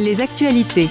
Les actualités.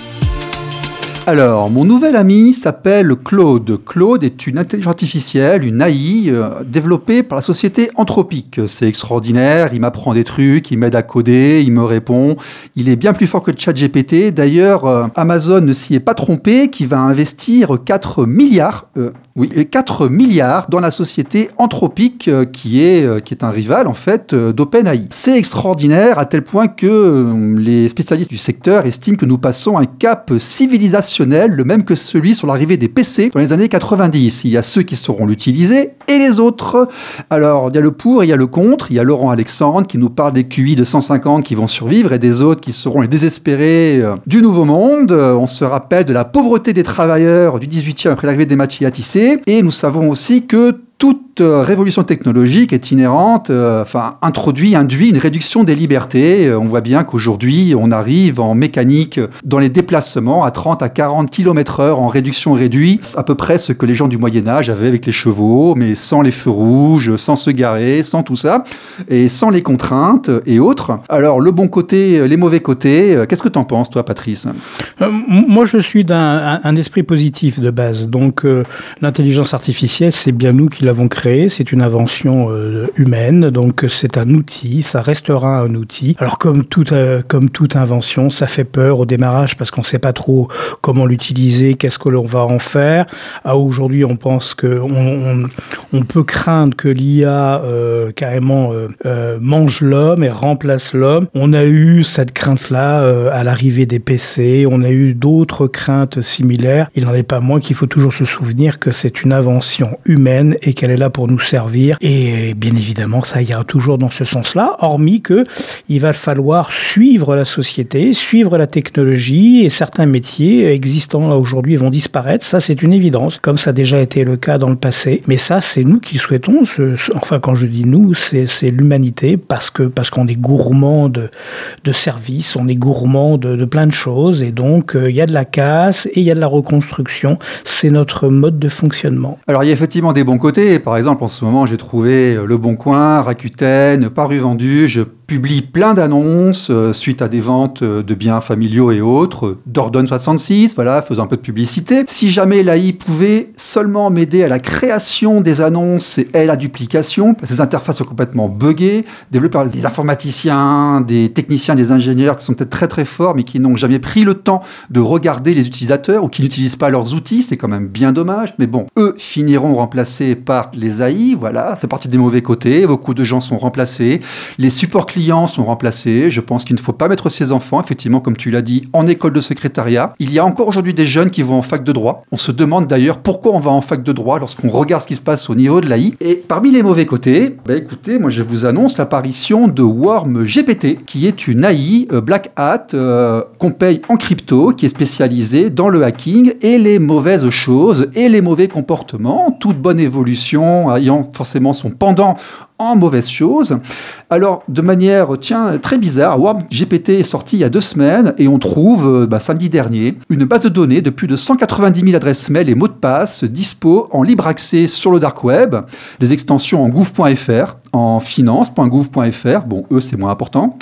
Alors, mon nouvel ami s'appelle Claude. Claude est une intelligence artificielle, une AI, euh, développée par la société Anthropique. C'est extraordinaire, il m'apprend des trucs, il m'aide à coder, il me répond. Il est bien plus fort que ChatGPT. D'ailleurs, euh, Amazon ne s'y est pas trompé, qui va investir 4 milliards, euh, oui, 4 milliards dans la société Anthropique, qui, est, qui est un rival, en fait, d'OpenAI. C'est extraordinaire à tel point que les spécialistes du secteur estiment que nous passons un cap civilisationnel le même que celui sur l'arrivée des PC dans les années 90. Il y a ceux qui sauront l'utiliser et les autres. Alors, il y a le pour, il y a le contre. Il y a Laurent Alexandre qui nous parle des QI de 150 qui vont survivre et des autres qui seront les désespérés euh, du nouveau monde. On se rappelle de la pauvreté des travailleurs du 18e après l'arrivée des machines à tisser. Et nous savons aussi que toute euh, révolution technologique est inhérente, euh, enfin introduit, induit une réduction des libertés. Euh, on voit bien qu'aujourd'hui, on arrive en mécanique dans les déplacements à 30 à 40 km heure en réduction réduite, à peu près ce que les gens du Moyen Âge avaient avec les chevaux, mais sans les feux rouges, sans se garer, sans tout ça, et sans les contraintes et autres. Alors le bon côté, les mauvais côtés, qu'est-ce que tu en penses toi Patrice? Moi je suis d'un esprit positif de base, donc l'intelligence artificielle c'est bien nous qui créé, c'est une invention euh, humaine, donc c'est un outil, ça restera un outil. Alors comme toute, euh, comme toute invention, ça fait peur au démarrage parce qu'on ne sait pas trop comment l'utiliser, qu'est-ce que l'on va en faire. À aujourd'hui, on pense que on, peut craindre que l'IA euh, carrément mange l'homme et remplace l'homme. On a eu cette crainte-là à l'arrivée des PC, on a eu d'autres craintes similaires. Il n'en est pas moins qu'il faut toujours se souvenir que c'est une invention humaine et qu'elle est là pour nous servir. Et bien évidemment, ça ira toujours dans ce sens-là, hormis que il va falloir suivre la société, suivre la technologie et certains métiers existants aujourd'hui vont disparaître. Ça, c'est une évidence, comme ça a déjà été le cas dans le passé. Mais ça, c'est nous qui souhaitons. enfin, quand je dis nous, c'est l'humanité parce que parce qu'on est gourmand de, de services, on est gourmand de, plein de choses et donc euh, il y a de la casse et il y a de la reconstruction. C'est notre mode de fonctionnement. Alors il y a effectivement des bons côtés par exemple, en ce moment, j'ai trouvé euh, Le Bon Coin, Rakuten, Paru Vendu. Publie plein d'annonces euh, suite à des ventes euh, de biens familiaux et autres, d'Ordonne 66, voilà, faisant un peu de publicité. Si jamais l'AI pouvait seulement m'aider à la création des annonces et à la duplication, ces interfaces sont complètement buggées, développées par des informaticiens, des techniciens, des ingénieurs qui sont peut-être très très forts, mais qui n'ont jamais pris le temps de regarder les utilisateurs ou qui n'utilisent pas leurs outils, c'est quand même bien dommage. Mais bon, eux finiront remplacés par les AI, voilà, fait partie des mauvais côtés. Beaucoup de gens sont remplacés. Les supports sont remplacés. Je pense qu'il ne faut pas mettre ses enfants, effectivement, comme tu l'as dit, en école de secrétariat. Il y a encore aujourd'hui des jeunes qui vont en fac de droit. On se demande d'ailleurs pourquoi on va en fac de droit lorsqu'on regarde ce qui se passe au niveau de l'AI. Et parmi les mauvais côtés, bah écoutez, moi je vous annonce l'apparition de Worm GPT, qui est une AI euh, Black Hat euh, qu'on paye en crypto, qui est spécialisée dans le hacking et les mauvaises choses et les mauvais comportements, toute bonne évolution ayant forcément son pendant mauvaise chose. Alors, de manière, tiens, très bizarre, Warm GPT est sorti il y a deux semaines et on trouve, euh, bah, samedi dernier, une base de données de plus de 190 000 adresses mail et mots de passe dispo en libre accès sur le dark web, les extensions en gouv.fr, en finance.gouv.fr, bon, eux, c'est moins important,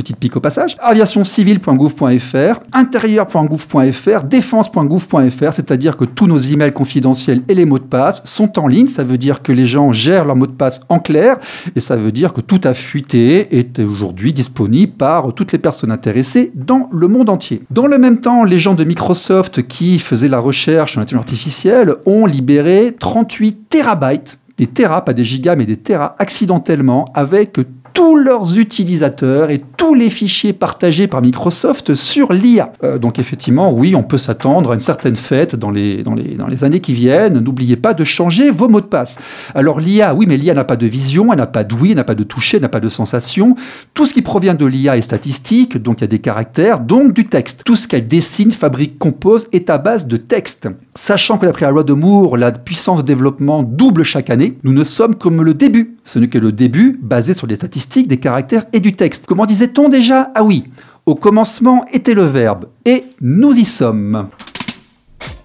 petite pique au passage, aviationcivile.gouv.fr, intérieur.gouv.fr, défense.gouv.fr, c'est-à-dire que tous nos emails confidentiels et les mots de passe sont en ligne. Ça veut dire que les gens gèrent leurs mots de passe en clair et ça veut dire que tout a fuité est aujourd'hui disponible par toutes les personnes intéressées dans le monde entier. Dans le même temps, les gens de Microsoft qui faisaient la recherche en intelligence artificielle ont libéré 38 terabytes des terras, pas des gigas, mais des terras accidentellement avec tous leurs utilisateurs et tous les fichiers partagés par Microsoft sur l'IA. Euh, donc effectivement, oui, on peut s'attendre à une certaine fête dans les, dans les, dans les années qui viennent. N'oubliez pas de changer vos mots de passe. Alors l'IA, oui, mais l'IA n'a pas de vision, elle n'a pas d'ouïe, elle n'a pas de toucher, elle n'a pas de sensation. Tout ce qui provient de l'IA est statistique, donc il y a des caractères, donc du texte. Tout ce qu'elle dessine, fabrique, compose est à base de texte. Sachant que d'après la loi de Moore, la puissance de développement double chaque année, nous ne sommes comme le début. Ce n'est que le début basé sur des statistiques, des caractères et du texte. Comment disait-on déjà? Ah oui, au commencement était le verbe, et nous y sommes.